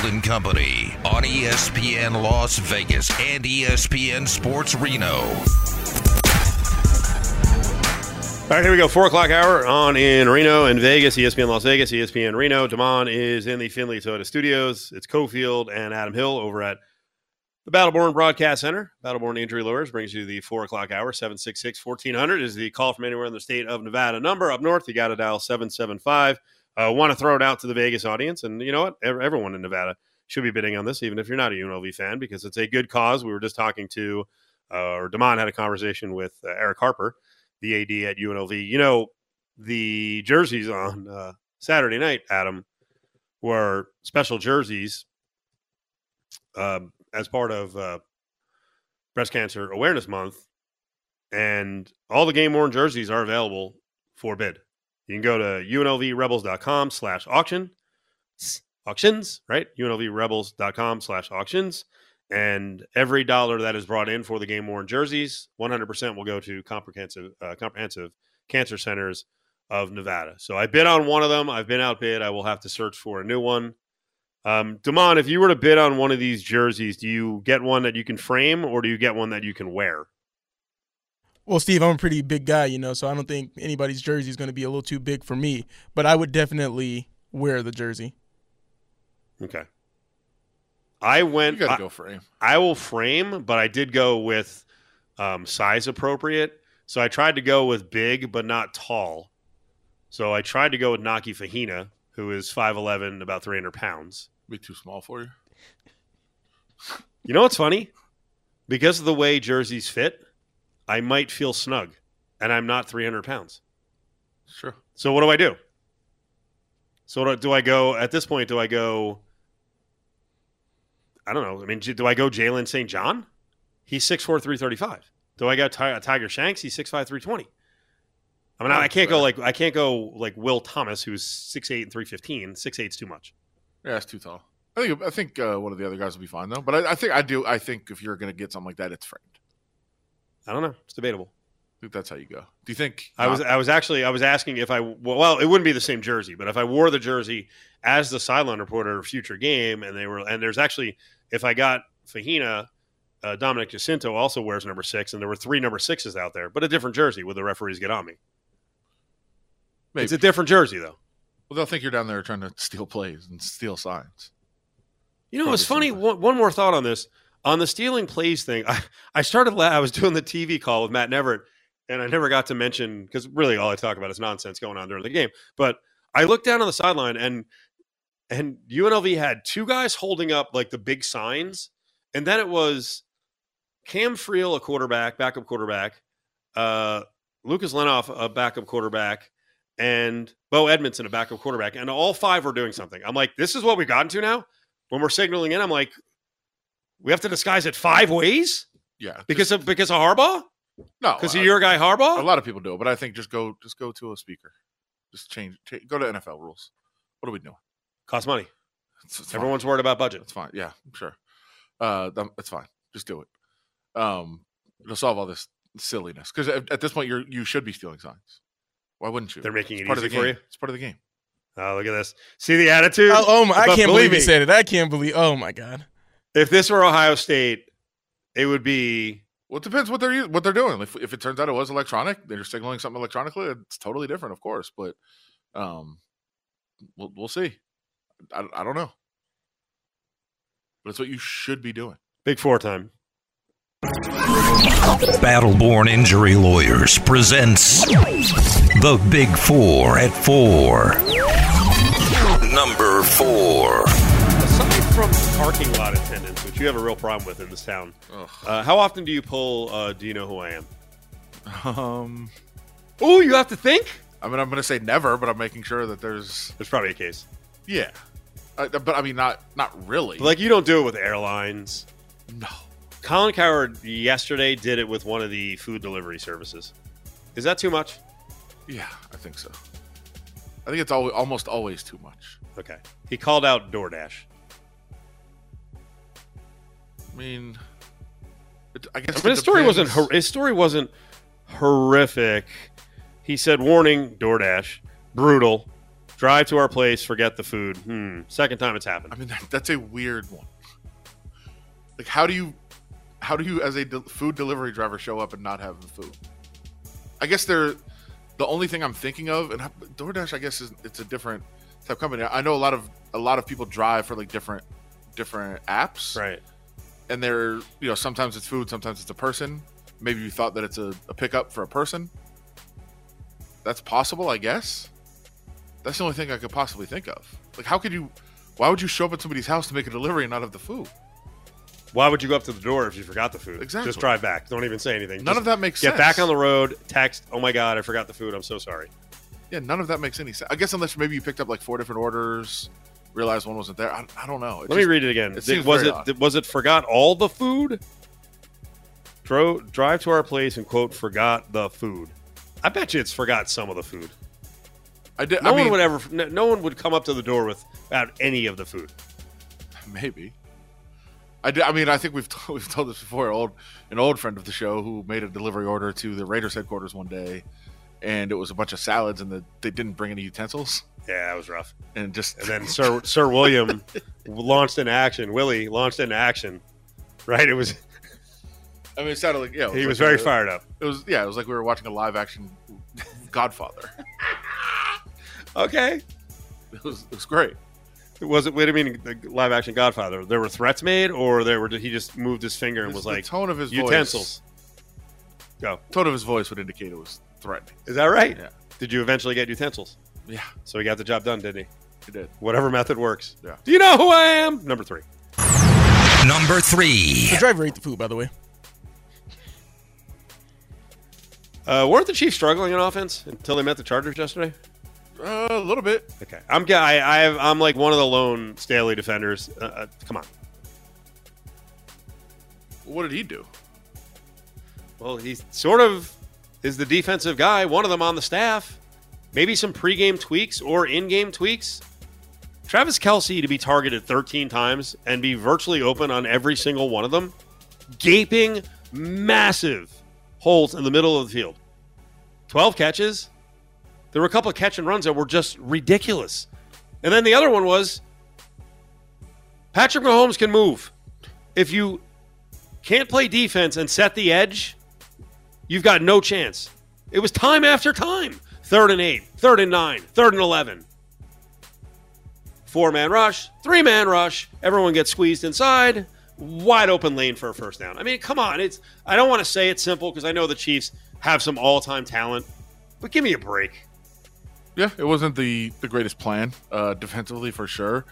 Cofield and Company on ESPN Las Vegas and ESPN Sports Reno. All right, here we go. Four o'clock hour on in Reno and Vegas, ESPN Las Vegas, ESPN Reno. Damon is in the Findlay Toyota studios. It's Cofield and Adam Hill over at the Battleborn Broadcast Center. Battleborn Injury Lawyers brings you the four o'clock hour. 766 1400 is the call from anywhere in the state of Nevada number. Up north, you got to dial 775. Uh, Want to throw it out to the Vegas audience. And you know what? Everyone in Nevada should be bidding on this, even if you're not a UNLV fan, because it's a good cause. We were just talking to, uh, or Damon had a conversation with uh, Erick Harper the AD at UNLV. You know, the jerseys on uh, Saturday night, Adam, were special jerseys um, as part of uh, Breast Cancer Awareness Month, and all the game worn jerseys are available for bid. You can go to unlvrebels.com slash auction auctions, right? unlvrebels.com slash auctions. And every dollar that is brought in for the game worn jerseys, 100% will go to comprehensive, uh, comprehensive cancer centers of Nevada. So I bid on one of them. I've been outbid. I will have to search for a new one. Um, Damon, if you were to bid on one of these jerseys, do you get one that you can frame or do you get one that you can wear? Well, Steve, I'm a pretty big guy, you know, so I don't think anybody's jersey is going to be a little too big for me, but I would definitely wear the jersey. Okay. I went. You gotta I, go frame. I will frame, but I did go with um, size appropriate. So I tried to go with big but not tall. So I tried to go with Naki Fahina, who is 5'11", about 300 pounds. Be too small for you. You know what's funny? Because of the way jerseys fit, I might feel snug, and I'm not 300 pounds. Sure. So what do I do? So do I go at this point? Do I go I don't know. I mean, do I go Jalen St. John? He's 6'4", 335. Do I go Tiger Shanks? He's 6'5", 320. I mean, I, I can't go like I can't go like Will Thomas, who's 6'8 and 315. 6'8 is too much. Yeah, it's too tall. I think I think uh, one of the other guys will be fine though. But I, I think I do. I think if you're going to get something like that, it's framed. I don't know. It's debatable. I think that's how you go. Do you think? I was I was actually I was asking if I well it wouldn't be the same jersey, but if I wore the jersey as the sideline reporter future game, and they were and there's actually if I got Fahina, uh, Dominic Jacinto also wears number six, and there were three number sixes out there, but a different jersey. Would the referees get on me? Maybe. It's a different jersey, though. Well, they'll think you're down there trying to steal plays and steal signs. You know, it's funny. One, one, more thought on this. On the stealing plays thing, I, I started, I was doing the TV call with Matt Neverett, and I never got to mention, because really all I talk about is nonsense going on during the game. But I looked down on the sideline, and and UNLV had two guys holding up like the big signs, and then it was Cam Friel, a quarterback, backup quarterback, uh, Lucas Lenoff, a backup quarterback, and Bo Edmondson, a backup quarterback, and all five were doing something. I'm like, this is what we've gotten to now. When we're signaling in, I'm like, we have to disguise it five ways. Yeah, because just, of because of Harbaugh. No, because of your guy Harbaugh. A lot of people do it, but I think just go just go to a speaker. Just change. go to NFL rules. What are we doing? Cost money. It's, it's Everyone's worried about budget. It's fine. Yeah, sure. Uh, it's fine. Just do it. Um, it'll solve all this silliness because at, at, this point you're you should be stealing signs. Why wouldn't you? They're making it's it part easy of the for game. you. It's part of the game. Oh, look at this. See the attitude? Oh, oh my, I can't believe he said it. I can't believe. Oh my god. If this were Ohio State, it would be. Well, it depends what they're what they're doing. If if it turns out it was electronic, they're signaling something electronically. It's totally different, of course. But um, we'll we'll see. I, I don't know. But it's what you should be doing. Big four time. Battleborn Injury Lawyers presents The Big Four at Four. Number four. From parking lot attendants, which you have a real problem with in this town, uh, how often do you pull uh, Do You Know Who I Am? Um. Oh, you have to think? I mean, I'm going to say never, but I'm making sure that there's. There's probably a case. Yeah. Uh, but I mean, not not really. But like you don't do it with airlines. No. Colin Cowherd yesterday did it with one of the food delivery services. Is that too much? Yeah, I think so. I think it's always, almost always too much. Okay. He called out DoorDash. I mean, it, I guess I mean, his story wasn't his story wasn't horrific. He said, "Warning, DoorDash, brutal, Drive to our place, forget the food. Hmm. Second time it's happened. I mean, that, that's a weird one. Like, how do you, how do you, as a de- food delivery driver, show up and not have the food? I guess they're the only thing I'm thinking of, and DoorDash, I guess, is it's a different type of company. I know a lot of a lot of people drive for like different different apps, Right. And they're you know sometimes it's food, sometimes it's a person. Maybe you thought that it's a, a pickup for a person. That's possible, I guess. That's the only thing I could possibly think of. Like, how could you? Why would you show up at somebody's house to make a delivery and not have the food? Why would you go up to the door if you forgot the food? Exactly. Just drive back. Don't even say anything. None Just of that makes Get sense. Get back on the road. Text. Oh my god, I forgot the food. I'm so sorry. Yeah, none of that makes any sense. I guess unless maybe you picked up like four different orders, realized one wasn't there. I, I don't know. It Let me read it again. it seems was it odd. was it forgot all the food? Dro- drive to our place and quote forgot the food. I bet you it's forgot some of the food. I did. No I one mean, would ever. No, no one would come up to the door without any of the food. maybe. I, did, I mean, I think we've told, we've told this before. Old an old friend of the show who made a delivery order to the Raiders headquarters one day, and it was a bunch of salads, and the, they didn't bring any utensils, Yeah, that was rough. and just And then Sir Sir William launched into action. Willie launched into action. Right? It was. I mean, it sounded like yeah. it He was very a- fired up. It was yeah. It was like we were watching a live action Godfather. Okay. It was it was great. Was it? Wait a minute. The live action Godfather. There were threats made, or there were. He just moved his finger and It's was the like tone of his utensils. Go. Tone of his voice would indicate it was threatening. Is that right? Yeah. Did you eventually get utensils? Yeah, So he got the job done, didn't he? he did. Whatever method works. Yeah. Do you know who I am? Number three. Number three. The driver ate the food, by the way. Uh, weren't the Chiefs struggling on offense until they met the Chargers yesterday? Uh, a little bit. Okay, I'm ga- I, I have, I'm like one of the lone Staley defenders. Uh, uh, come on. What did he do? Well, he sort of is the defensive guy. One of them on the staff. Maybe some pregame tweaks or in-game tweaks. Travis Kelce to be targeted 13 times and be virtually open on every single one of them. Gaping, massive holes in the middle of the field. 12 catches. There were a couple of catch and runs that were just ridiculous. And then the other one was Patrick Mahomes can move. If you can't play defense and set the edge, you've got no chance. It was time after time. Third and eight, third and nine, third and 11. Four man rush, three man rush. Everyone gets squeezed inside. Wide open lane for a first down. I mean, come on. It's I don't want to say it's simple because I know the Chiefs have some all time talent, but give me a break. Yeah, it wasn't the the greatest plan uh, defensively for sure,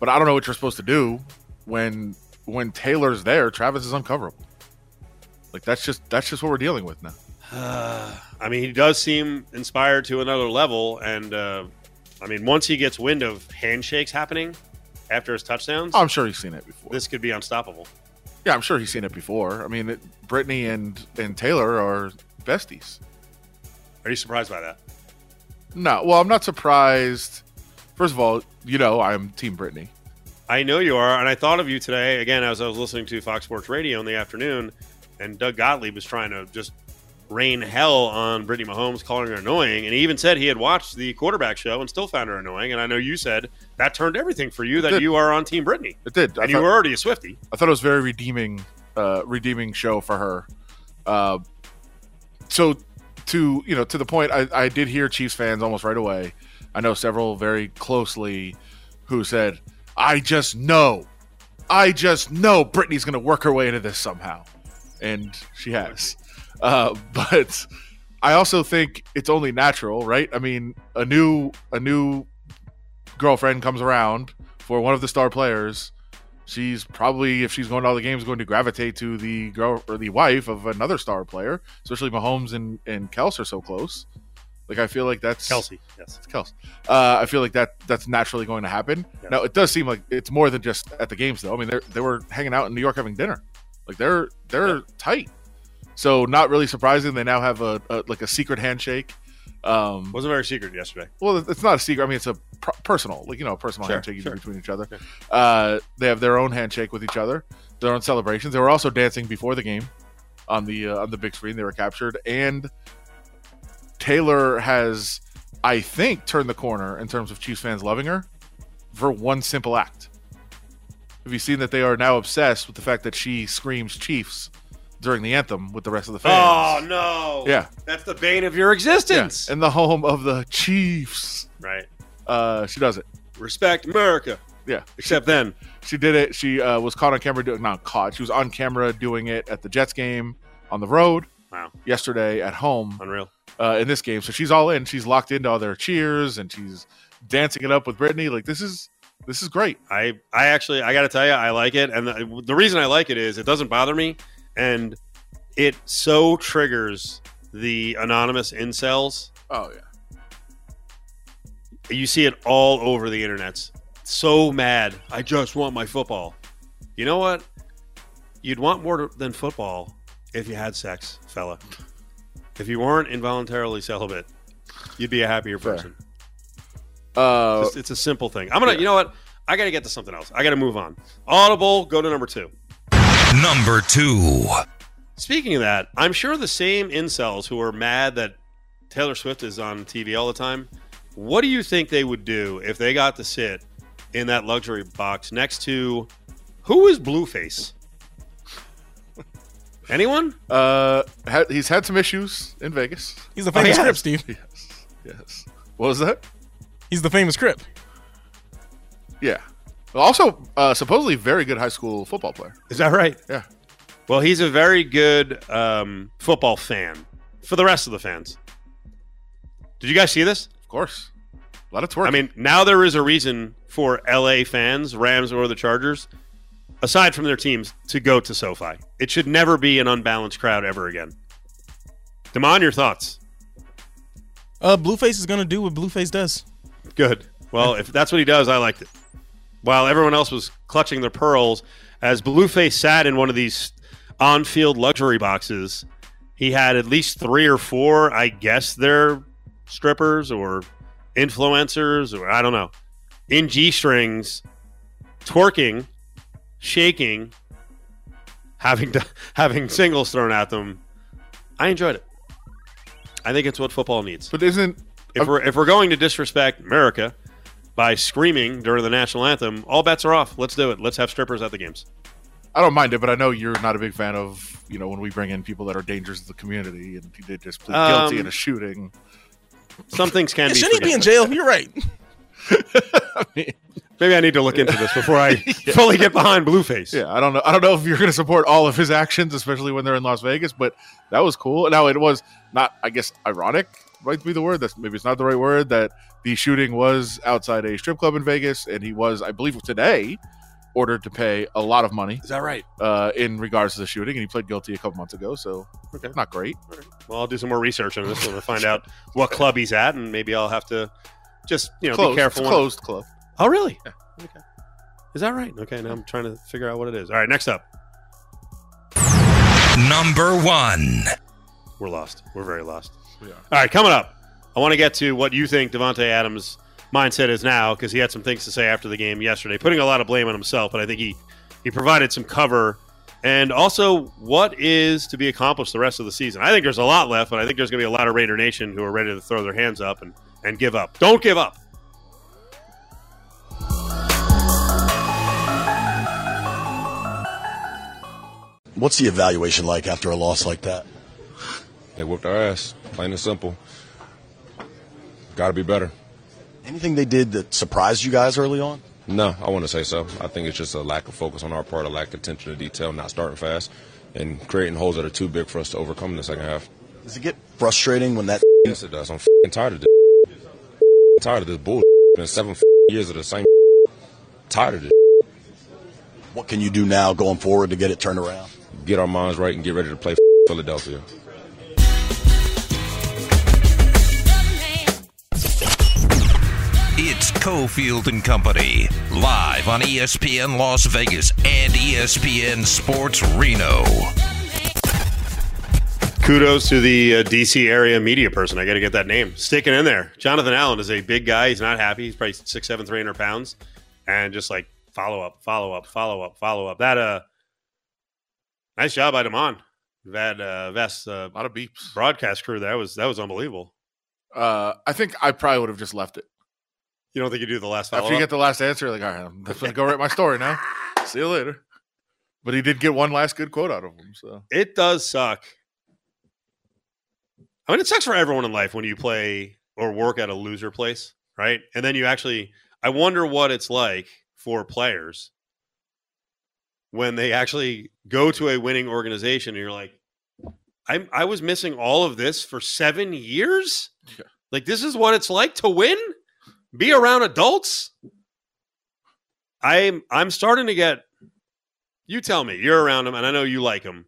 but I don't know what you're supposed to do when when Taylor's there. Travis is uncoverable. Like that's just that's just what we're dealing with now. I mean, he does seem inspired to another level, and uh, I mean, once he gets wind of handshakes happening after his touchdowns, I'm sure he's seen it before. this could be unstoppable. yeah, I'm sure he's seen it before. I mean, it, Brittany and and Taylor are besties. Are you surprised by that? No, well, I'm not surprised. First of all, you know I'm Team Brittany. I know you are, and I thought of you today again as I was listening to Fox Sports Radio in the afternoon, and Doug Gottlieb was trying to just rain hell on Brittany Mahomes, calling her annoying, and he even said he had watched the quarterback show and still found her annoying. And I know you said that turned everything for you that did. you are on Team Brittany, It did. I and you thought- were already a Swiftie. I thought it was very redeeming, uh, redeeming show for her. Uh, so to you know to the point, I, I did hear Chiefs fans almost right away. I know several very closely who said, "I just know, I just know Brittany's going to work her way into this somehow," and she has. Uh, but I also think it's only natural, right? I mean, a new a new girlfriend comes around for one of the star players she's probably if she's going to all the games going to gravitate to the girl or the wife of another star player especially mahomes and and kels are so close like i feel like that's Kelce, yes. it's kels uh, i feel like that that's naturally going to happen Yeah. now it does seem like it's more than just at the games though i mean they they were hanging out in new york having dinner like they're they're Yeah. tight so not really surprising they now have a, a like a secret handshake um Wasn't very secret yesterday. well, it's not a secret. I mean, it's a pr- personal, like you know, a personal Sure, handshake sure. between each other. Yeah. Uh, they have their own handshake with each other, their own celebrations. They were also dancing before the game on the uh, on the big screen. They were captured, and Taylor has I think, turned the corner in terms of Chiefs fans loving her for one simple act. Have you seen that they are now obsessed with the fact that she screams Chiefs during the anthem with the rest of the fans. Oh no! Yeah. that's the bane of your yeah, existence. in the home of the Chiefs. Right. Uh, she does it. Respect America. Yeah, Except then, she did it. She uh, was caught on camera doing not caught. She was on camera doing it at the Jets game on the road wow, yesterday at home unreal. uh, in this game. So she's all in. She's locked into all their cheers and she's dancing it up with Brittany. Like this is this is great. I I actually I got to tell you I like it, and the, the reason I like it is it doesn't bother me, and it so triggers the anonymous incels. Oh yeah. You see it all over the internet. So mad. I just want my football. You know what? You'd want more than football if you had sex, fella. If you weren't involuntarily celibate, you'd be a happier person. Uh, It's, it's a simple thing. I'm gonna. yeah. You know what? I got to get to something else. I got to move on. Audible. Go to number two. Number two. Speaking of that, I'm sure the same incels who are mad that Taylor Swift is on TV all the time. What do you think they would do if they got to sit in that luxury box next to who is Blueface? Anyone? uh, ha- he's had some issues in Vegas. He's the famous yeah. Crip, Steve. Yes. Yes. What was that? He's the famous Crip. Yeah. Well, also, uh, supposedly very good high school football player. Is that right? Yeah. Well, he's a very good um, football fan. For the rest of the fans, did you guys see this? Of course. A lot of twerk. I mean, now there is a reason for LA fans, Rams or the Chargers, aside from their teams, to go to SoFi. It should never be an unbalanced crowd ever again. Damon, your thoughts? Uh, Blueface is gonna do what Blueface does. Good. Well, if that's what he does, I liked it. While everyone else was clutching their pearls, as Blueface sat in one of these on field luxury boxes, he had at least three or four, I guess they're strippers or influencers, or I don't know, in G strings, twerking, shaking, having to, having singles thrown at them. I enjoyed it. I think it's what football needs but isn't if we're if we're going to disrespect America by screaming during the national anthem, all bets are off. Let's do it. Let's have strippers at the games. I don't mind it, but I know you're not a big fan of you know when we bring in people that are dangerous to the community, and he did just plead guilty Um, in a shooting. Some things can Yeah, be. shouldn't he be in jail? You're right. I mean, Maybe I need to look into this before I fully get behind Blueface. yeah, I don't know. I don't know if you're going to support all of his actions, especially when they're in Las Vegas. But that was cool. Now it was not, I guess, ironic might be the word. That's maybe it's not the right word. That the shooting was outside a strip club in Vegas, and he was, I believe, today ordered to pay a lot of money Is that right? uh, in regards to the shooting, and he pled guilty a couple months ago. So Okay. not great. Well, I'll do some more research on this one to find out what club he's at, and maybe I'll have to just you know closed. be careful. It's closed club. Oh, really? Yeah. Okay. Is that right? Okay. Now I'm trying to figure out what it is. All right. Next up, Number one. we're lost. We're very lost. We are. All right, coming up, I want to get to what you think Davante Adams' mindset is now because he had some things to say after the game yesterday, putting a lot of blame on himself, but I think he he provided some cover. And also, what is to be accomplished the rest of the season? I think there's a lot left, but I think there's going to be a lot of Raider Nation who are ready to throw their hands up and, and give up. Don't give up. What's the evaluation like after a loss like that? They whooped our ass, plain and simple. Got to be better. Anything they did that surprised you guys early on? No, I want to say so. I think it's just a lack of focus on our part, a lack of attention to detail, not starting fast, and creating holes that are too big for us to overcome in the second half. Does it get frustrating when that Yes, it does. I'm fing tired of this. I'm tired of this bull. Been seven years of the same. Tired of this. what can you do now going forward to get it turned around? Get our minds right and get ready to play Philadelphia. It's Cofield and Company, live on ESPN Las Vegas and ESPN Sports Reno. Kudos to the uh, DC area media person. I got to get that name. Sticking in there. Jonathan Allen is a big guy. He's not happy. He's probably six, seven, three hundred pounds, and just like follow up, follow up, follow up, follow up. That uh, nice job by Damon. That uh, Vest uh, A lot of beeps. broadcast crew. That was that was unbelievable. Uh, I think I probably would have just left it. You don't think you do the last follow After you get the last answer, like, all right, I'm just gonna go write my story now. See you later. But he did get one last good quote out of him. So It does suck. I mean, it sucks for everyone in life when you play or work at a loser place, right? And then you actually, I wonder what it's like for players when they actually go to a winning organization and you're like, I, I was missing all of this for seven years. Yeah. Like, this is what it's like to win, be around adults. I'm I'm starting to get. You tell me. You're around him, and I know you like him,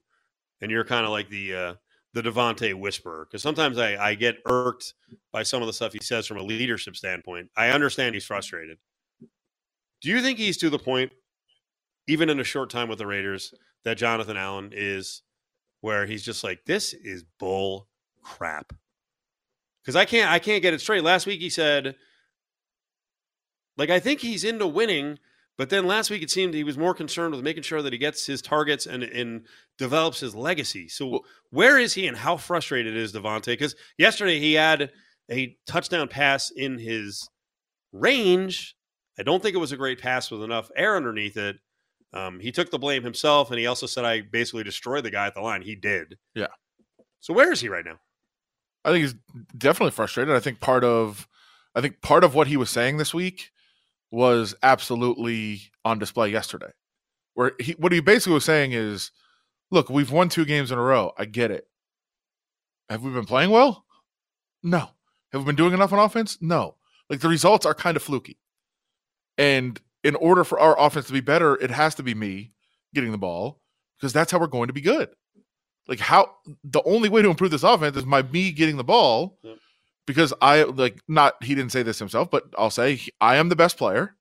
and you're kind of like the uh, the Davante whisperer. Because sometimes I I get irked by some of the stuff he says from a leadership standpoint. I understand he's frustrated. Do you think he's to the point, even in a short time with the Raiders, that Jonathan Allen is where he's just like, this is bull crap? Because I can't I can't get it straight. Last week he said, like I think he's into winning, but then last week it seemed he was more concerned with making sure that he gets his targets and and develops his legacy. So Well- where is he and how frustrated is Davante? Because yesterday he had a touchdown pass in his range. I don't think it was a great pass with enough air underneath it. Um, he took the blame himself, and he also said, "I basically destroyed the guy at the line." He did. Yeah. So where is he right now? I think he's definitely frustrated. I think part of I think part of what he was saying this week was absolutely on display yesterday. Where he what he basically was saying is, look, we've won two games in a row. I get it. Have we been playing well? No. Have we been doing enough on offense? No. Like the results are kind of fluky. And in order for our offense to be better, it has to be me getting the ball because that's how we're going to be good. Like how the only way to improve this offense is by me getting the ball Yep. Because I like not he didn't say this himself, but I'll say I am the best player.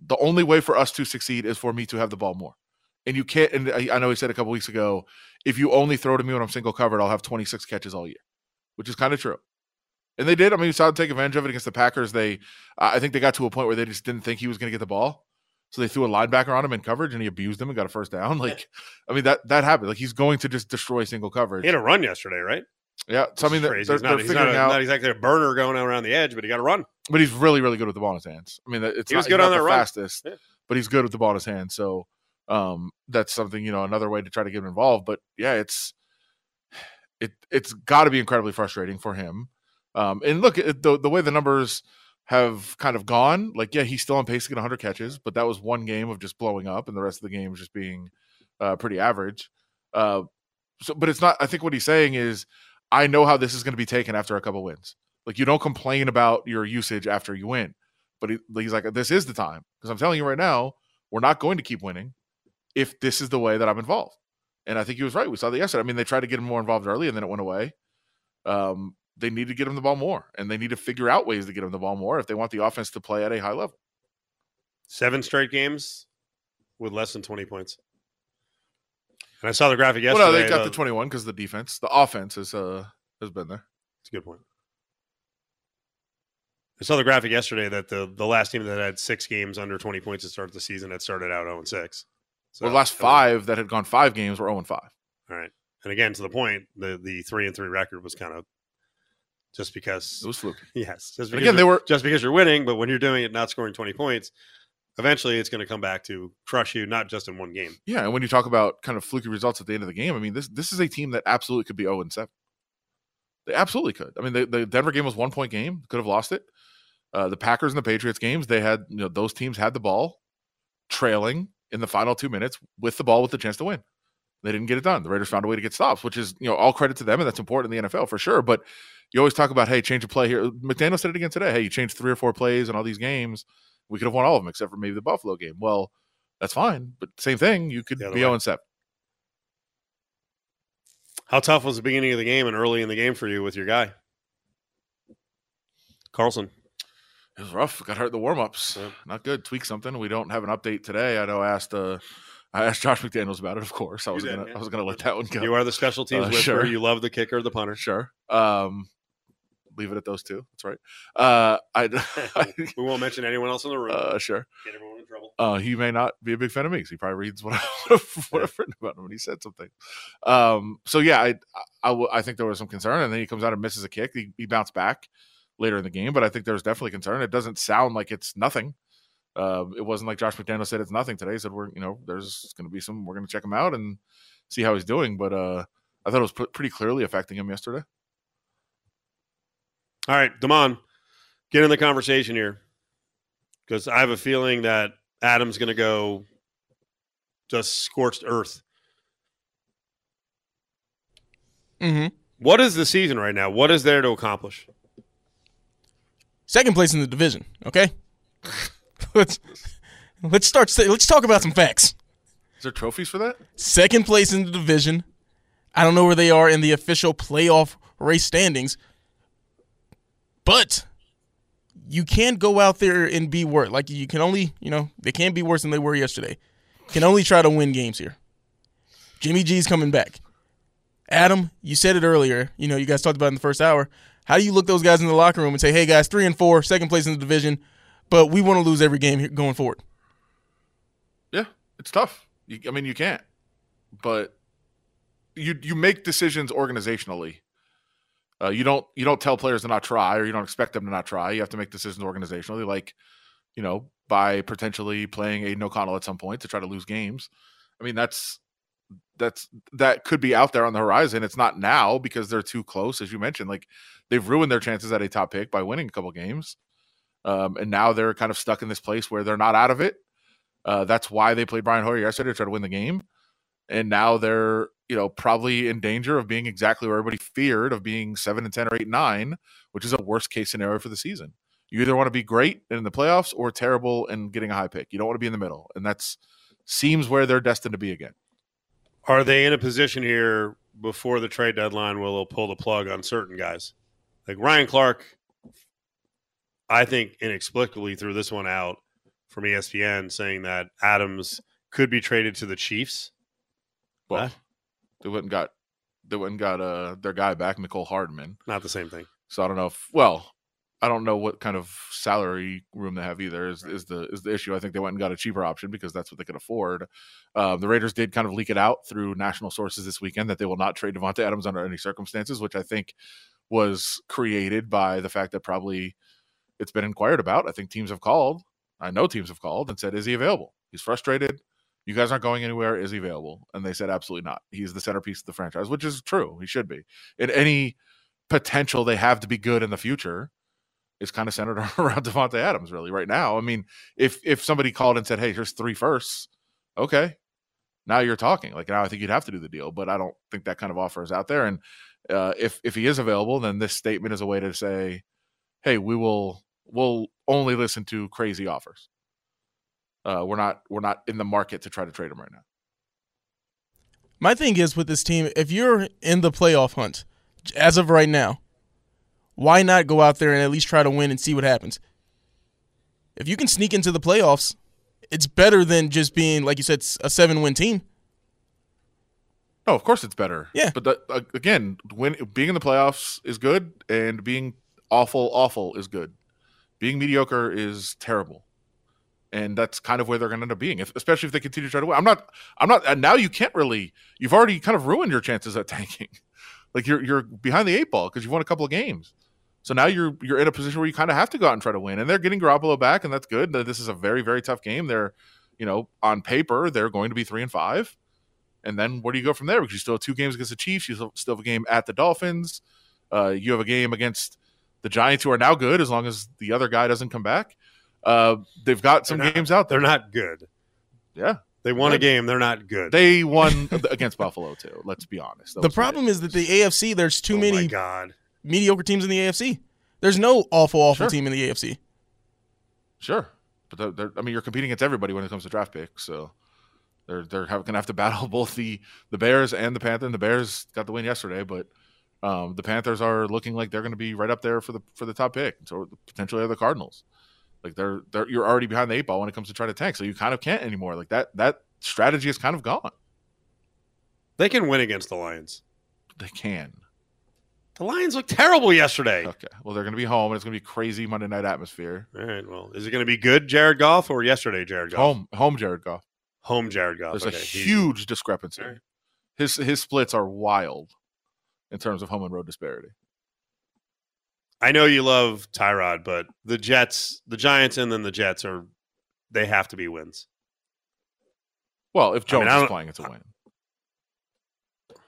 The only way for us to succeed is for me to have the ball more. And you can't and I, know he said a couple weeks ago, if you only throw to me when I'm single covered, I'll have 26 catches all year, which is kind of true. And they did. I mean, you saw them take advantage of it against the Packers. They, I think they got to a point where they just didn't think he was going to get the ball, so they threw a linebacker on him in coverage, and he abused him and got a first down. Like, I mean that that happened. Like he's going to just destroy single coverage. He had a run yesterday, right? Yeah. So I mean, they're, they're, he's not, they're he's figuring not, a- out, not exactly a burner going around the edge, but he got to run. but he's really, really good with the ball in his hands. I mean, it's He was he's good not on the run. fastest, Yeah. but he's good with the ball in his hands. So um, that's something you know another way to try to get him involved. But yeah, it's it it's got to be incredibly frustrating for him. Um, and look, it, the the way the numbers have kind of gone, like yeah, he's still on pace to get 100 catches, but that was one game of just blowing up, and the rest of the game just being uh, pretty average. Uh, so, but it's not. I think what he's saying is, I know how this is going to be taken after a couple wins. Like you don't complain about your usage after you win, but he, he's like, this is the time because I'm telling you right now, we're not going to keep winning if this is the way that I'm involved. And I think he was right. We saw that yesterday. I mean, they tried to get him more involved early, and then it went away. Um, they need to get him the ball more, and they need to figure out ways to get him the ball more if they want the offense to play at a high level. Seven straight games with less than 20 points. And I saw the graphic well, yesterday. no, they got the- the 21 because the defense, the offense has uh has been there. That's a good point. I saw the graphic yesterday that the the last team that had six games under 20 points to start the season had started out 0 6. So well, the last five that had gone five games were 0 and 5. All right. And again, to the point, the the three and three record was kind of just because It was fluky. yes. Just because again, they were just because you're winning, but when you're doing it not scoring 20 points, eventually it's going to come back to crush you, not just in one game. Yeah, and when you talk about kind of fluky results at the end of the game, I mean this this is a team that absolutely could be 0 and 7. They absolutely could. I mean, the, the Denver game was one point game, could have lost it. Uh, the Packers and the Patriots games, they had you know those teams had the ball, trailing in the final two minutes with the ball with the chance to win. They didn't get it done. The Raiders found a way to get stops, which is you know all credit to them, and that's important in the NFL for sure. But you always talk about hey, change a play here. McDaniel said it again today. Hey, you changed three or four plays in all these games. We could have won all of them except for maybe the Buffalo game. Well, that's fine, but same thing. You could be way. 0 7. How tough was the beginning of the game and early in the game for you with your guy? Carlson. It was rough. Got hurt in the warm ups. Yeah. Not good. Tweak something. We don't have an update today. I know. I asked. Uh, I asked Josh McDaniels about it. Of course, I was gonna. yeah. I was gonna let that one go. You are the special teams Uh, whisperer. sure. You love the kicker, the punter. sure. Um, leave it at those two. That's right. Uh, I, we won't mention anyone else in the room. uh, sure. Get everyone in trouble. Uh, he may not be a big fan of me because he probably reads what, I, what I've written about him when he said something. Um, so yeah, I think there was some concern, and then he comes out and misses a kick. He, he bounced back later in the game, but I think there's definitely concern. It doesn't sound like it's nothing. Uh, it wasn't like Josh McDaniel said it's nothing today. He said we're you know there's going to be some we're going to check him out and see how he's doing. But uh, I thought it was pr- pretty clearly affecting him yesterday. All right, Damon, get in the conversation here because I have a feeling that Adam's going to go just scorched earth. Mm-hmm. What is the season right now? What is there to accomplish? Second place in the division. Okay, let's let's start. Let's talk about some facts. Is there trophies for that? Second place in the division. I don't know where they are in the official playoff race standings, but you can't go out there and be worse. Like you can only, you know, they can't be worse than they were yesterday. Can only try to win games here. Jimmy G's coming back. Adam, you said it earlier. You know, you guys talked about in the first hour. How do you look those guys in the locker room and say, "Hey guys, three and four, second place in the division, but we want to lose every game going forward"? Yeah, it's tough. You, I mean, you can't, but you you make decisions organizationally. Uh, you don't you don't tell players to not try, or you don't expect them to not try. You have to make decisions organizationally, like you know by potentially playing Aidan O'Connell at some point to try to lose games. I mean, that's that's that could be out there on the horizon. It's not now because they're too close, as you mentioned. Like they've ruined their chances at a top pick by winning a couple games, um, and now they're kind of stuck in this place where they're not out of it. Uh, that's why they played Brian Hoyer yesterday to try to win the game, and now they're you know probably in danger of being exactly where everybody feared of being seven and ten or eight and nine, which is a worst case scenario for the season. You either want to be great in the playoffs or terrible and getting a high pick. You don't want to be in the middle, and that's seems where they're destined to be again. Are they in a position here before the trade deadline where they'll pull the plug on certain guys? Like Ryan Clark, I think inexplicably threw this one out from ESPN saying that Adams could be traded to the Chiefs. Well, What? They went and got they went and got uh their guy back, Mecole Hardman. Not the same thing. So I don't know if well, I don't know what kind of salary room they have either. Is is the is the issue? I think they went and got a cheaper option because that's what they could afford. Um, the Raiders did kind of leak it out through national sources this weekend that they will not trade Davante Adams under any circumstances, which I think was created by the fact that probably it's been inquired about. I think teams have called. I know teams have called and said, "Is he available?" He's frustrated. You guys aren't going anywhere. Is he available? And they said, "Absolutely not. He's the centerpiece of the franchise," which is true. He should be. And any potential they have to be good in the future is kind of centered around Davante Adams, really, right now. I mean, if if somebody called and said, "Hey, here's three firsts," okay, now you're talking. Like now, I think you'd have to do the deal, but I don't think that kind of offer is out there. And uh, if if he is available, then this statement is a way to say, "Hey, we will we'll only listen to crazy offers. Uh, we're not we're not in the market to try to trade him right now." My thing is with this team, if you're in the playoff hunt as of right now, why not go out there and at least try to win and see what happens? If you can sneak into the playoffs, it's better than just being, like you said, a seven win team. No, of course it's better. Yeah. but the, uh, again, when being in the playoffs is good, and being awful, awful is good. Being mediocre is terrible, and that's kind of where they're going to end up being. If, especially if they continue to try to win. I'm not. I'm not. And now you can't really. You've already kind of ruined your chances at tanking. like you're you're behind the eight ball because you've won a couple of games. So now you're you're in a position where you kind of have to go out and try to win, and they're getting Garoppolo back, and that's good. This is a very very tough game. They're, you know, on paper they're going to be three and five, and then where do you go from there? Because you still have two games against the Chiefs, you still- have a game at the Dolphins, uh, you have a game against the Giants, who are now good as long as the other guy doesn't come back. Uh, they've got some not- games out there. They're not good. Yeah, They won a game. They're not good. they won against Buffalo too. Let's be honest. That The was problem is that the AFC, there's too oh many God. mediocre teams in the AFC. There's no awful, awful Sure. team in the AFC. Sure, but they're, they're, I mean, you're competing against everybody when it comes to draft picks, so they're they're have, gonna have to battle both the the Bears and the Panthers. And the Bears got the win yesterday, but um, the Panthers are looking like they're going to be right up there for the for the top pick. So potentially are the Cardinals. Like they're they're you're already behind the eight ball when it comes to trying to tank, so you kind of can't anymore. Like that that strategy is kind of gone. They can win against the Lions. They can. The Lions looked terrible yesterday. Okay. Well, they're going to be home, and it's going to be crazy Monday night atmosphere. All right. Well, is it going to be good, Jared Goff, or yesterday, Jared Goff? Home, home, Jared Goff. Home, Jared Goff. There's Okay, a huge discrepancy. Right. His his splits are wild in terms of home and road disparity. I know you love Tyrod, but the Jets, the Giants, and then the Jets are they have to be wins. Well, if I mean, Jones is playing, it's a win.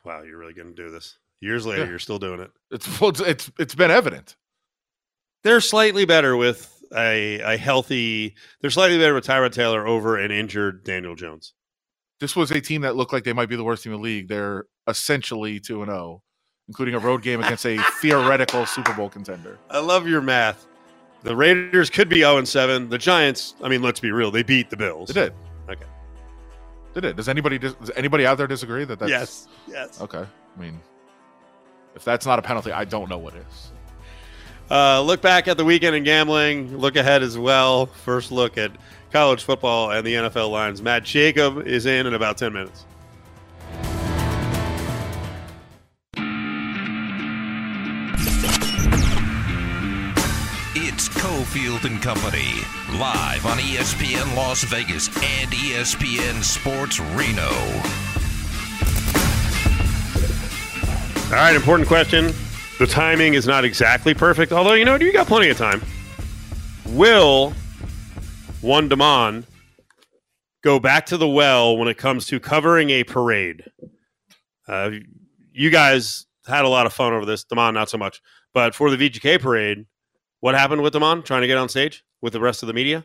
Wow, you're really going to do this. Years later, Yeah. you're still doing it. It's well, it's it's, it's been evident. They're slightly better with a a healthy. They're slightly better with Tyrod Taylor over an injured Daniel Jones. This was a team that looked like they might be the worst team in the league. They're essentially two and zero, including a road game against a theoretical Super Bowl contender. I love your math. The Raiders could be 0 and 7. The Giants, I mean, let's be real, they beat the Bills. They did. Okay. They did. Does anybody does anybody out there disagree that that's yes. Yes. Okay. I mean, if that's not a penalty, I don't know what is. Uh, look back at the weekend in gambling. Look ahead as well. First look at college football and the NFL lines. Matt Jacob is in in about 10 minutes. It's Cofield and Company, live on ESPN Las Vegas and ESPN Sports Reno. All right, important question. The timing is not exactly perfect, although, you know, you got plenty of time. Will one Damon go back to the well when it comes to covering a parade? Uh, you guys had a lot of fun over this. Damon, not so much. But for the VGK parade, what happened with Damon trying to get on stage with the rest of the media?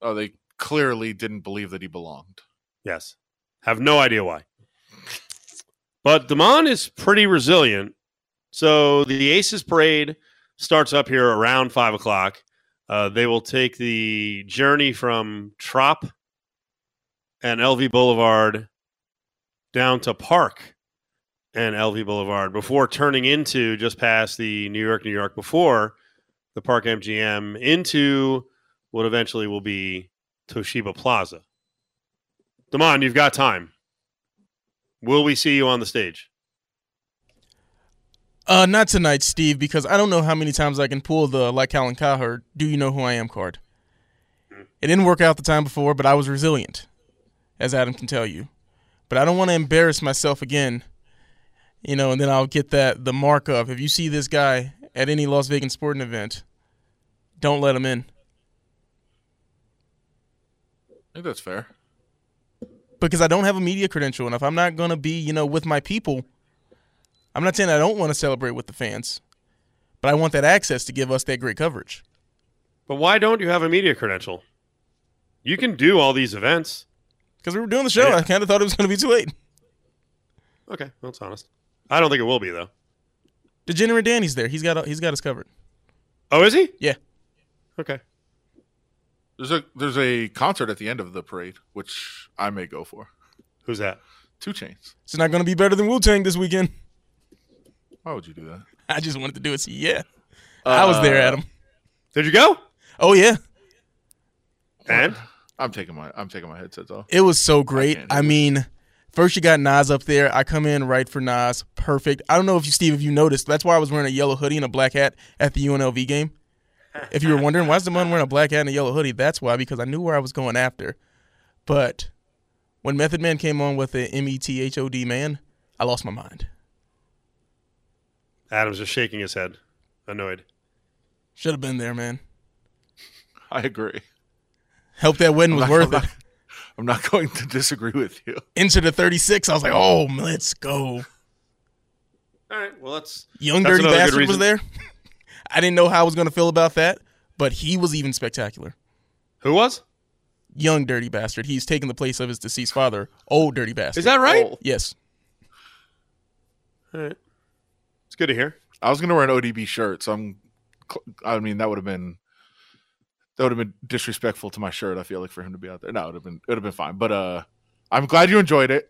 Oh, they clearly didn't believe that he belonged. Yes. Have no idea why. But Damon is pretty resilient. So the Aces parade starts up here around five o'clock. Uh, they will take the journey from Trop and LV Boulevard down to Park and LV Boulevard before turning into just past the New York, New York before the Park MGM into what eventually will be Toshiba Plaza. Damon, you've got time. Will we see you on the stage? Uh, not tonight, Steve, because I don't know how many times I can pull the like Alan Cowherd, do you know who I am card. It didn't work out the time before, but I was resilient, as Adam can tell you. But I don't want to embarrass myself again, you know, and then I'll get that the mark of if you see this guy at any Las Vegas sporting event, don't let them in. I think that's fair. because I don't have a media credential, and if I'm not gonna be, you know, with my people, I'm not saying I don't want to celebrate with the fans, but I want that access to give us that great coverage. But why don't you have a media credential? You can do all these events. Because we were doing the show, Yeah. I kind of thought it was gonna be too late. Okay, well that's honest. I don't think it will be though. Degenerate Danny's there. He's got he's got us covered. Oh, is he? Yeah. Okay. There's a there's a concert at the end of the parade, which I may go for. Who's that? 2 Chainz. It's not gonna be better than Wu Tang this weekend. Why would you do that? I just wanted to do it. So yeah, I was there, Uh, Adam. Did you go? Oh yeah, And I'm taking my I'm taking my headsets off. it was so great. can't I, this. mean, first you got Nas up there. I come in right for Nas, perfect. I don't know if you, Steve, if you noticed. That's why I was wearing a yellow hoodie and a black hat at the UNLV game. If you were wondering why is the man wearing a black hat and a yellow hoodie, that's why because I knew where I was going after. But when Method Man came on with the M E T H O D man, I lost my mind. Adam's just shaking his head, annoyed. Should have been there, man. I agree. Hope that wedding was I'm worth not, it. I'm not going to disagree with you. Into the 36, I was like, oh, let's go. All right. Well, that's Young That's Dirty Bastard was there. I didn't know how I was going to feel about that, but he was even spectacular. who was? Young Dirty Bastard. He's taking the place of his deceased father, Old Dirty Bastard. Is that right? Oh. Yes. All right. It's good to hear. I was going to wear an ODB shirt, so I'm. I mean, that would have been that would have been disrespectful to my shirt. I feel like for him to be out there. No, it would have been it would have been fine. But uh, I'm glad you enjoyed it.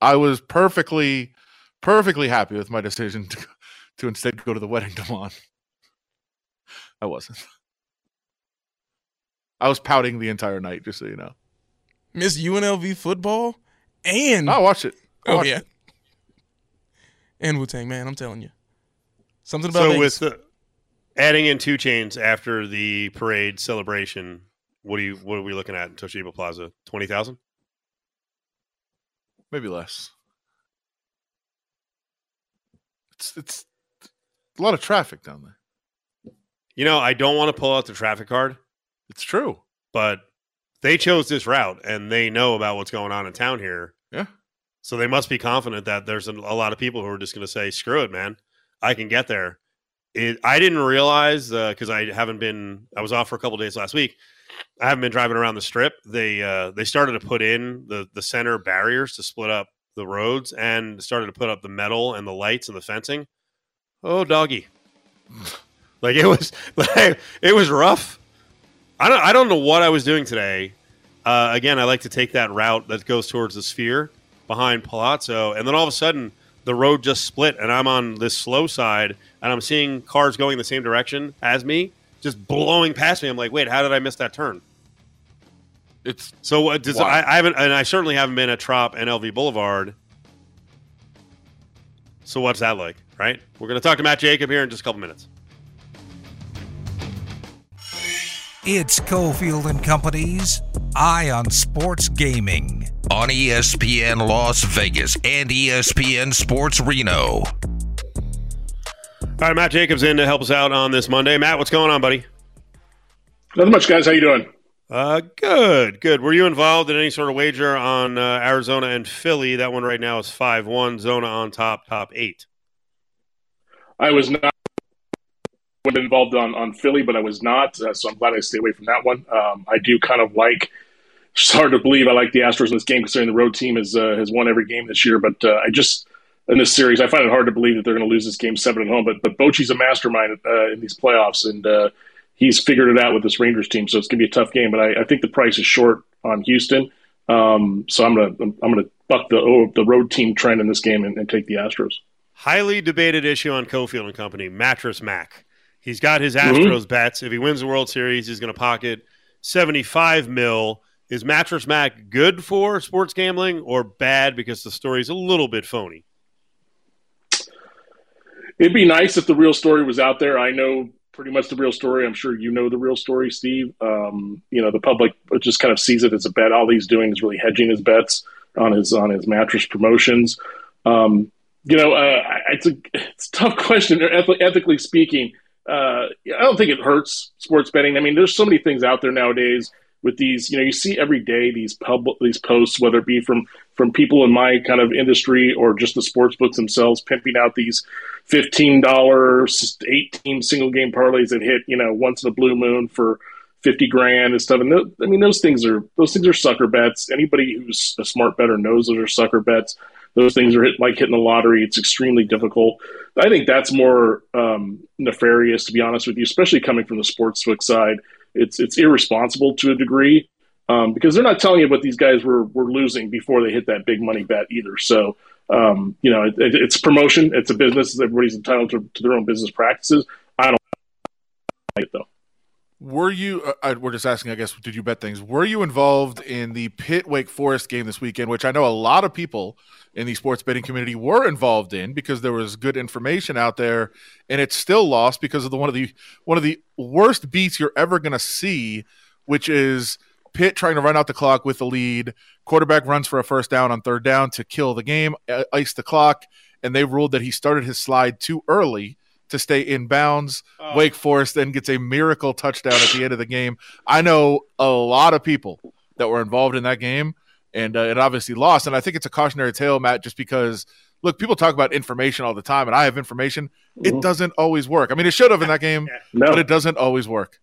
I was perfectly, perfectly happy with my decision to to instead go to the wedding Damon. I wasn't. I was pouting the entire night, just so you know. Miss UNLV football and I watched it. I oh yeah, it. and Wu Tang man. I'm telling you, Something about So Vegas. with the adding in 2 Chainz after the parade celebration, what do you what are we looking at in Toshiba Plaza? Twenty thousand? Maybe less. It's it's a lot of traffic down there. You know, I don't want to pull out the traffic card, It's true. but they chose this route and they know about what's going on in town here. Yeah. So they must be confident that there's a, a lot of people who are just going to say, "Screw it, man, I can get there." It, I didn't realize because I haven't been. I was off for a couple days last week. I haven't been driving around the strip. They uh, they started to put in the the center barriers to split up the roads and started to put up the metal and the lights and the fencing. Oh, doggy! like it was like it was rough. I don't I don't know what I was doing today. Uh, again, I like to take that route that goes towards the sphere behind Palazzo, and then all of a sudden the road just split, and I'm on this slow side, and I'm seeing cars going the same direction as me, just blowing past me. I'm like, wait, how did I miss that turn? It's So what does Wow. I, I haven't, and I certainly haven't been at Trop and LV Boulevard. So what's that like, right? We're going to talk to Matt Jacob here in just a couple minutes. It's Cofield and Company's Eye on Sports Gaming on ESPN Las Vegas and ESPN Sports Reno. All right, Matt Jacobs in to help us out on this Monday. Matt, what's going on, buddy? Not much, guys. How you doing? Uh, good, good. Were you involved in any sort of wager on uh, Arizona and Philly? That one right now is five one. Zona on top, top eight. I was not involved on, on Philly, but I was not, uh, so I'm glad I stayed away from that one. Um, I do kind of like. It's hard to believe I like the Astros in this game, considering the road team has uh, has won every game this year. But uh, I just in this series, I find it hard to believe that they're going to lose this game seven at home. But but Bochy's a mastermind uh, in these playoffs, and uh, he's figured it out with this Rangers team. So it's going to be a tough game. But I, I think the price is short on Houston. Um, so I'm gonna I'm gonna buck the oh, the road team trend in this game and, and take the Astros. Highly debated issue on Cofield and Company. Mattress Mac. He's got his Mhm. Astros bets. If he wins the World Series, he's going to pocket seventy five mil. Is Mattress Mac good for sports gambling or bad because the story's a little bit phony? It'd be nice if the real story was out there. I know pretty much the real story. I'm sure you know the real story, Steve. Um, you know, the public just kind of sees it as a bet. All he's doing is really hedging his bets on his on his mattress promotions. Um, you know, uh, it's a it's a tough question, eth- ethically speaking. Uh, I don't think it hurts sports betting. I mean, there's so many things out there nowadays with these. You know, you see every day these pub these posts, whether it be from from people in my kind of industry or just the sports books themselves, pimping out these fifteen dollars, eighteen single game parlays that hit you know once in a blue moon for fifty grand and stuff. And th- I mean, those things are those things are sucker bets. Anybody who's a smart better knows those are sucker bets. Those things are hit, like hitting the lottery. It's extremely difficult. I think that's more um, nefarious, to be honest with you, especially coming from the sportsbook side. It's it's irresponsible to a degree um, because they're not telling you what these guys were were losing before they hit that big money bet either. So um, you know, it, it, it's promotion. It's a business. Everybody's entitled to, to their own business practices. I don't like it though. Were you? Uh, I, we're just asking. I guess. Did you bet things? Were you involved in the Pitt Wake Forest game this weekend, which I know a lot of people in the sports betting community were involved in because there was good information out there, and it's still lost because of the one of the one of the worst beats you're ever going to see, which is Pitt trying to run out the clock with the lead. Quarterback runs for a first down on third down to kill the game, ice the clock, and they ruled that he started his slide too early to stay in bounds. Wake Forest then gets a miracle touchdown at the end of the game. I know a lot of people that were involved in that game, and uh, it obviously lost. And I think it's a cautionary tale, Matt, just because look, people talk about information all the time, and I have information. It Mhm. doesn't always work. I mean, it should have in that game, No, but it doesn't always work.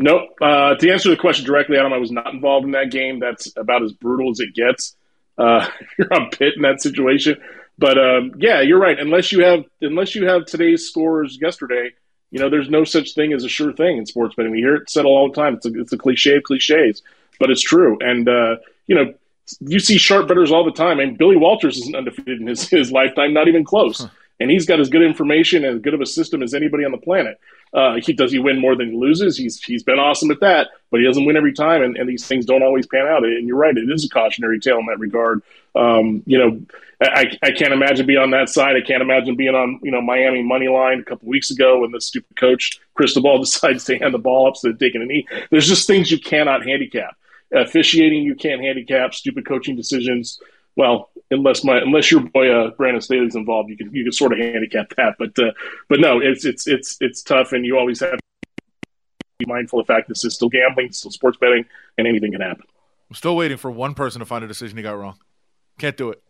Nope. Uh, to answer the question directly, Adam, I was not involved in that game. That's about as brutal as it gets. Uh, you're on Pitt in that situation, but um, yeah, you're right. Unless you have unless you have today's scores yesterday, you know, there's no such thing as a sure thing in sports betting. We hear it said all the time. It's a, it's a cliche of cliches, but it's true. And uh, you know, you see sharp betters all the time. I And Billy Walters isn't undefeated in his, his lifetime, not even close. And he's got as good information and as good of a system as anybody on the planet. Uh, he does he win more than he loses? He's he's been awesome at that, but he doesn't win every time, and, and these things don't always pan out. And you're right, it is a cautionary tale in that regard. Um, you know, I, I can't imagine being on that side. I can't imagine being on you know Miami money line a couple weeks ago when the stupid coach Cristobal decides to hand the ball up instead of taking a knee. There's just things you cannot handicap. Officiating you can't handicap. Stupid coaching decisions. Well, unless my unless your boy uh, Brandon Staley's involved, you can you can sort of handicap that. But uh, but no, it's it's it's it's tough, and you always have to be mindful of the fact this is still gambling, still sports betting, and anything can happen. I'm still waiting for one person to find a decision he got wrong. Can't do it.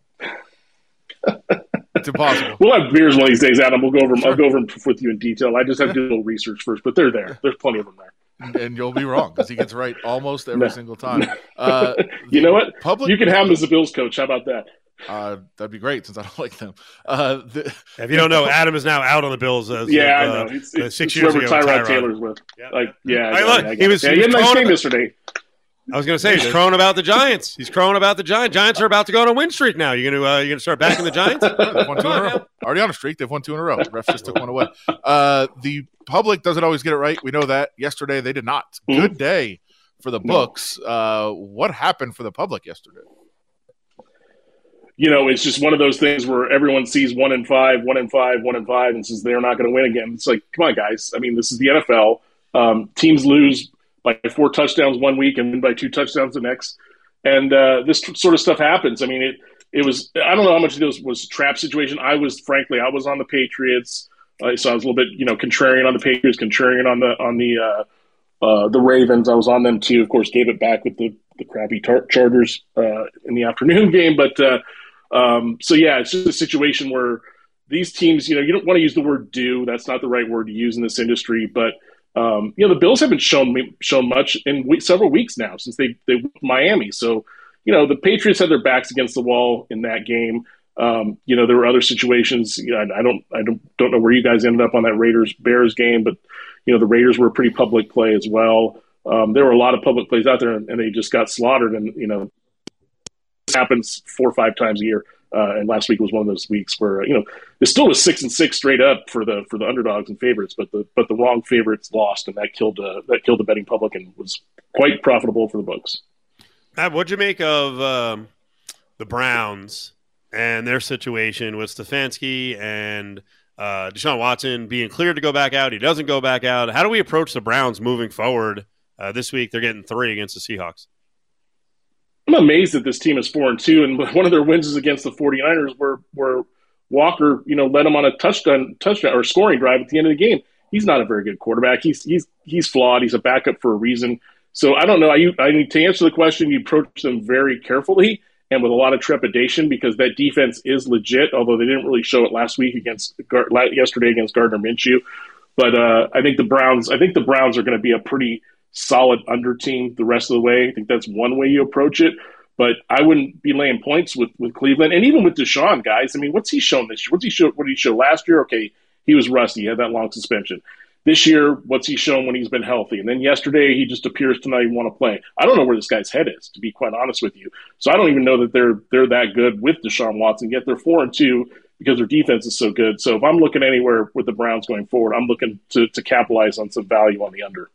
it's impossible. We'll have beers one of these days, Adam. We'll go over. Sure. I'll go over them with you in detail. I just have to do a little research first, but they're there. There's plenty of them there. And you'll be wrong because he gets right almost every no. single time. Uh, you know what? Public, you can have him as a Bills coach. How about that? Uh, that'd be great since I don't like them. Uh, the, if you don't know, Adam is now out on the Bills. As yeah, of, I know. It's, it's, six it's years ago, Tyrod, Tyrod Taylor's with. Yeah. Like, yeah, I, look, he was. Yeah, he, was he had a nice game yesterday. I was going to say he's crowing about the Giants. He's crowing about the Giants. Giants are about to go on a win streak now. You're going to uh, you going to start backing the Giants? They've two in a row. Already on a streak. They've won two in a row. The refs just took one away. Uh, the public doesn't always get it right. We know that. Yesterday they did not. Mm-hmm. Good day for the books. Uh, what happened for the public yesterday? You know, it's just one of those things where everyone sees one in five, one in five, one in five, and says they're not going to win again. It's like, come on, guys. I mean, this is the NFL. Um, teams lose by four touchdowns one week and then by two touchdowns the next. And uh, this sort of stuff happens. I mean, it it was I don't know how much of this was trap situation. I was frankly I was on the Patriots, uh, so I was a little bit you know contrarian on the Patriots, contrarian on the on the uh, uh, the Ravens. I was on them too. Of course, gave it back with the the crappy tar- Chargers uh, in the afternoon game. But uh, um, so yeah, it's just a situation where these teams, you know, you don't want to use the word "do." That's not the right word to use in this industry, but um, you know, the Bills haven't shown me, shown much in several weeks now since they they Miami. So, you know, the Patriots had their backs against the wall in that game. Um, you know, there were other situations. You know, I, I, don't I don't don't know where you guys ended up on that Raiders Bears game, but you know, the Raiders were a pretty public play as well. Um, there were a lot of public plays out there, and, and they just got slaughtered. And you know, happens four or five times a year. Uh, and last week was one of those weeks where you know it still was six and six straight up for the for the underdogs and favorites, but the but the wrong favorites lost, and that killed uh, that killed the betting public and was quite profitable for the books. Matt, what'd you make of um, the Browns and their situation with Stefanski and uh, Deshaun Watson being cleared to go back out? He doesn't go back out. How do we approach the Browns moving forward? Uh, this week they're getting three against the Seahawks. I'm amazed that this team is four and two, and one of their wins is against the 49ers, where where Walker, you know, led them on a touchdown touchdown or scoring drive at the end of the game. He's not a very good quarterback. He's he's he's flawed. He's a backup for a reason. So I don't know. I, I need to answer the question. You approach them very carefully and with a lot of trepidation because that defense is legit. Although they didn't really show it last week against yesterday against Gardner Minshew. But uh, I think the Browns. I think the Browns are going to be a pretty solid under team the rest of the way. I think that's one way you approach it. But I wouldn't be laying points with, with Cleveland and even with Deshaun, guys. I mean, what's he shown this year? What's he show? What did he show last year? Okay, he was rusty. He had that long suspension. This year, what's he shown when he's been healthy? And then yesterday, he just appears to not even want to play. I don't know where this guy's head is, to be quite honest with you. So I don't even know that they're they're that good with Deshaun Watson. Yet they're four and two because their defense is so good. So if I'm looking anywhere with the Browns going forward, I'm looking to to capitalize on some value on the under.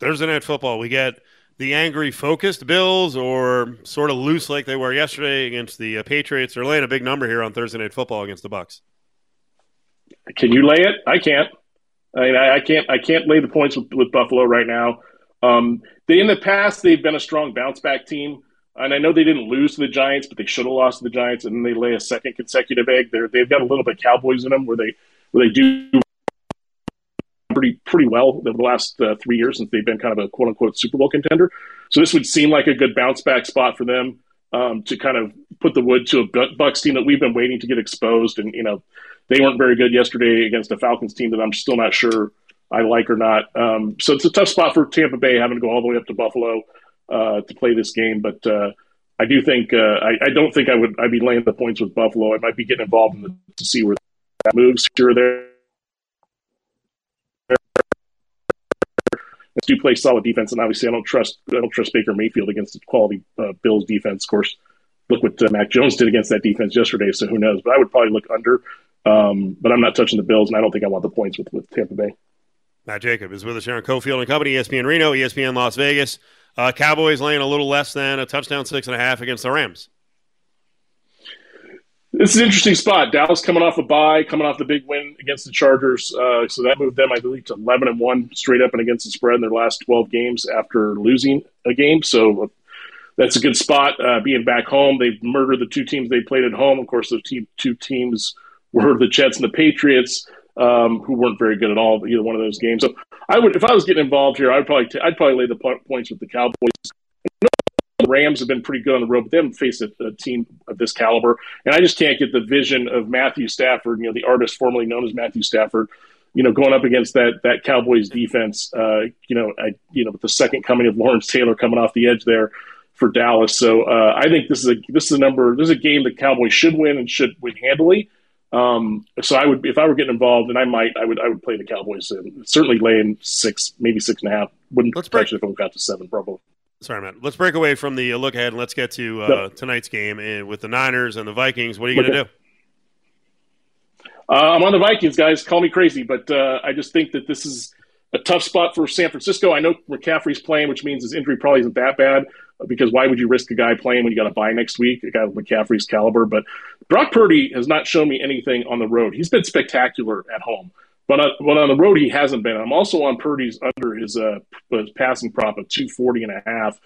Thursday night football, we get the angry, focused Bills, or sort of loose like they were yesterday against the uh, Patriots. They're laying a big number here on Thursday night football against the Bucs. Can you lay it? I can't. I mean, I, I can't. I can't lay the points with, with Buffalo right now. Um, they in the past they've been a strong bounce back team, and I know they didn't lose to the Giants, but they should have lost to the Giants, and then they lay a second consecutive egg. They're, they've got a little bit of Cowboys in them where they where they do pretty pretty well over the last uh, three years since they've been kind of a quote unquote Super Bowl contender. So this would seem like a good bounce back spot for them um, to kind of put the wood to a Bucs team that we've been waiting to get exposed. And you know they weren't very good yesterday against a Falcons team that I'm still not sure I like or not. Um, so it's a tough spot for Tampa Bay having to go all the way up to Buffalo uh, to play this game, but. Uh, I do think uh, I, I, don't think I would I'd be laying the points with Buffalo. I might be getting involved in the, to see where that moves here or there do play solid defense, and obviously I don't trust I don't trust Baker Mayfield against the quality uh, Bills defense. Of course, look what uh, Mac Jones did against that defense yesterday. So who knows? But I would probably look under. Um, but I'm not touching the Bills, and I don't think I want the points with with Tampa Bay. Matt Jacob is with us here on Cofield and Company, ESPN Reno, ESPN Las Vegas. Uh, Cowboys laying a little less than a touchdown, six and a half against the Rams. This is an interesting spot. Dallas coming off a bye, coming off the big win against the Chargers, uh, so that moved them, I believe, to eleven and one straight up and against the spread in their last twelve games after losing a game. So uh, that's a good spot. Uh, being back home, they've murdered the two teams they played at home. Of course, those team, two teams were the Jets and the Patriots, um, who weren't very good at all either one of those games. So I would, if I was getting involved here, I'd probably t- I'd probably lay the points with the Cowboys. The Rams have been pretty good on the road, but they haven't faced a, a, team of this caliber. And I just can't get the vision of Matthew Stafford, you know, the artist formerly known as Matthew Stafford, you know, going up against that that Cowboys defense. Uh, you know, I, you know, with the second coming of Lawrence Taylor coming off the edge there for Dallas. So uh, I think this is a this is a number. This is a game the Cowboys should win and should win handily. Um, so I would, if I were getting involved, and I might, I would, I would play the Cowboys and certainly laying six, maybe six and a half. Wouldn't let's break if it got to seven, probably. Sorry, Matt. Let's break away from the look ahead and let's get to uh, yep. tonight's game and with the Niners and the Vikings. What are you going to do? Uh, I'm on the Vikings, guys. Call me crazy, but uh, I just think that this is a tough spot for San Francisco. I know McCaffrey's playing, which means his injury probably isn't that bad. Because why would you risk a guy playing when you got to buy next week, a guy with McCaffrey's caliber? But Brock Purdy has not shown me anything on the road. He's been spectacular at home, but on, but on the road he hasn't been. I'm also on Purdy's under his uh, his passing prop of 240 and a half.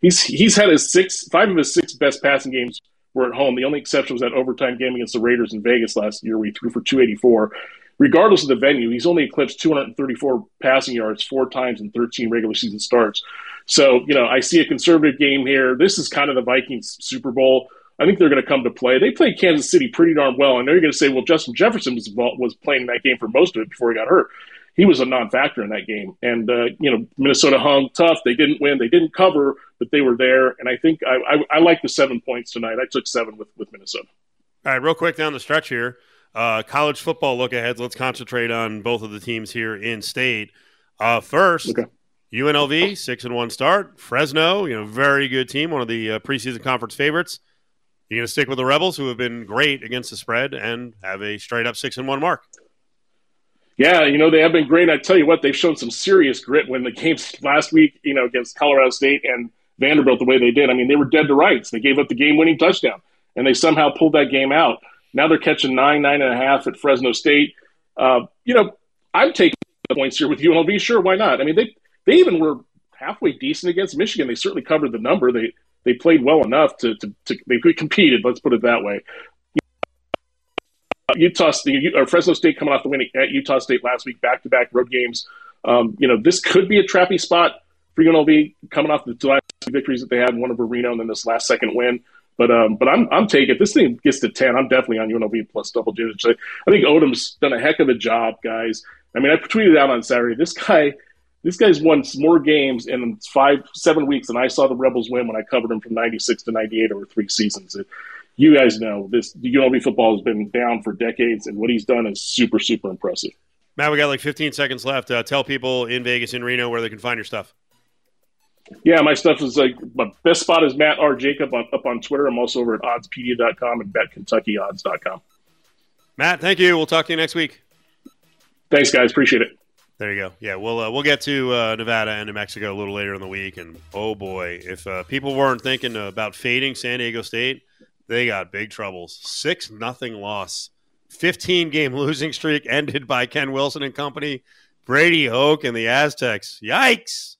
He's he's had his six five of his six best passing games were at home. The only exception was that overtime game against the Raiders in Vegas last year, he threw for 284 regardless of the venue, he's only eclipsed 234 passing yards four times in 13 regular season starts. So, you know, I see a conservative game here. This is kind of the Vikings Super Bowl. I think they're going to come to play. They played Kansas City pretty darn well. I know you're going to say, well, Justin Jefferson was was playing that game for most of it before he got hurt. He was a non-factor in that game, and uh, you know Minnesota hung tough. They didn't win, they didn't cover, but they were there. And I think I, I, I like the seven points tonight. I took seven with with Minnesota. All right, real quick down the stretch here. Uh, college football look ahead. Let's concentrate on both of the teams here in state. Uh, first, okay. UNLV six and one start. Fresno, you know, very good team, one of the uh, preseason conference favorites. You're going to stick with the Rebels, who have been great against the spread and have a straight up six and one mark. Yeah, you know they have been great. I tell you what, they've shown some serious grit when the games last week, you know, against Colorado State and Vanderbilt the way they did. I mean, they were dead to rights. They gave up the game-winning touchdown, and they somehow pulled that game out. Now they're catching nine, nine and a half at Fresno State. Uh, you know, I'm taking the points here with UNLV. Sure, why not? I mean, they they even were halfway decent against Michigan. They certainly covered the number. They they played well enough to to, to they competed. Let's put it that way. Utah, State, or Fresno State coming off the win at Utah State last week, back to back road games. Um, you know, this could be a trappy spot for UNLV coming off the two last victories that they had, one over Reno, and then this last second win. But um, but I'm I'm taking if this thing gets to ten, I'm definitely on UNLV plus double digits. I think Odom's done a heck of a job, guys. I mean, I tweeted out on Saturday. This guy, this guy's won more games in five seven weeks than I saw the Rebels win when I covered them from '96 to '98 over three seasons. You guys know this. UNLV football has been down for decades, and what he's done is super super impressive. Matt, we got like 15 seconds left. Uh, tell people in Vegas, in Reno, where they can find your stuff. Yeah, my stuff is like my best spot is Matt R. Jacob on, up on Twitter. I'm also over at oddspedia.com and betkentuckyodds.com. Matt, thank you. We'll talk to you next week. Thanks, guys. Appreciate it. There you go. Yeah, we'll uh, we'll get to uh, Nevada and New Mexico a little later in the week, and oh boy, if uh, people weren't thinking about fading San Diego State, they got big troubles. Six nothing loss, fifteen game losing streak ended by Ken Wilson and company, Brady Hoke and the Aztecs. Yikes!